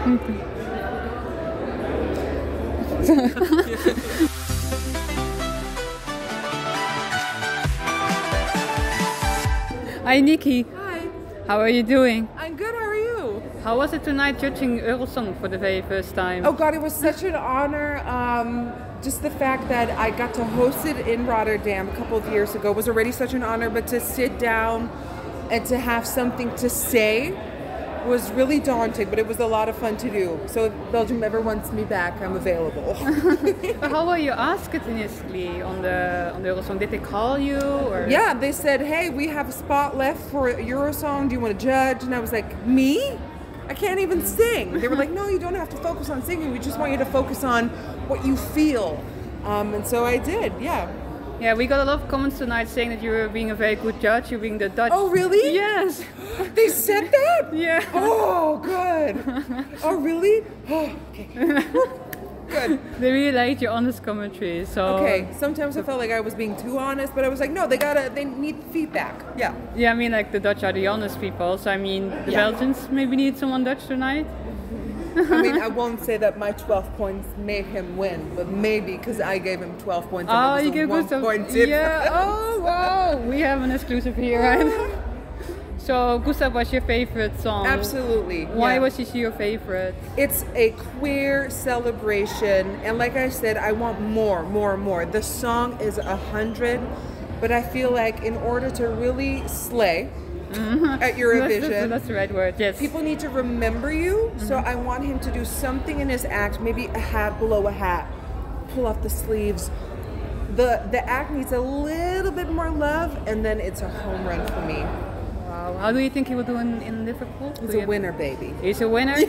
Hi Nikkie, Hi, how are you doing? I'm good. How are you? How was it tonight judging Eurosong for the very first time? Oh God, it was such an honor. Um, just the fact that I got to host it in Rotterdam a couple of years ago was already such an honor. But to sit down and to have something to say was really daunting. But it was a lot of fun to do. So if Belgium ever wants me back, I'm available. But how were you asked initially on the on the Eurosong? Did they call you or? yeah, they said, "Hey, we have a spot left for Eurosong. Do you want to judge?" And I was like, "Me? I can't even sing." They were like, "No, you don't have to focus on singing. We just want you to focus on what you feel." Um, and so I did. Yeah. Yeah, we got a lot of comments tonight saying that you were being a very good judge. You're being the Dutch. Oh, really? Yes. They said that? Yeah. Oh, good. Oh, really? Oh, okay. good. They really liked your honest commentary. So. Okay. Sometimes I felt like I was being too honest, but I was like, no, they gotta, they need feedback. Yeah. Yeah, I mean, like the Dutch are the honest people. So I mean, the Yeah. Belgians maybe need someone Dutch tonight. I mean, I won't say that my 12 points made him win, but maybe because I gave him 12 points. Oh, you gave one Gustaph. point tip. Yeah. Oh wow, we have an exclusive here, right? so Gustaph was your favorite song. Absolutely. Why yeah. was she your favorite? It's a queer celebration, and like I said, I want more, more, more. The song is a hundred, but I feel like in order to really slay Mm-hmm. That's, Eurovision, that's, that's the right word. Yes. people need to remember you. So Mm-hmm. I want him to do something in his act, maybe a hat below a hat, pull off the sleeves. The the act needs a little bit more love, and then it's a home run for me. Wow. How do you think he will do in, in Liverpool? He's Do a you- winner, baby. He's a winner.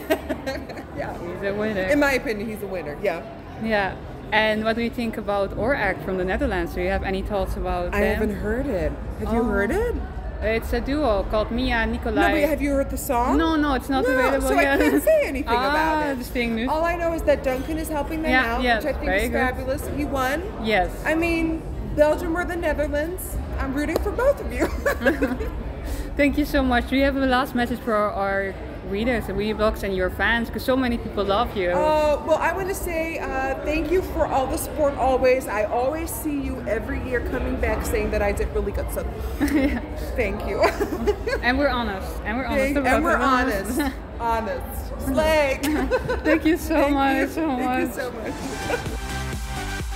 Yeah. He's a winner. In my opinion, he's a winner. Yeah. yeah. And what do you think about our act from the Netherlands? Do you have any thoughts about I them? haven't heard it. Have you Oh. heard it? It's a duo called Mia and Nikolai. No, but have you heard the song? No, no, it's not No, available so yet. I can't say anything ah, about it. the thing nu. All I know is that Duncan is helping them Yeah, out, yeah, which I think is good. fabulous. He won. Yes. I mean, Belgium or the Netherlands. I'm rooting for both of you. Thank you so much. Do you have a last message for our readers, and the Weeblogs, and your fans? Because so many people love you. Uh, well, I want to say uh, thank you for all the support always. I always see you every year coming back saying that I did really good. So thank you. and we're honest. And we're honest. Thank- and we're honest. honest. Slay. Thank you so Thank much. you. So Thank much. you so much.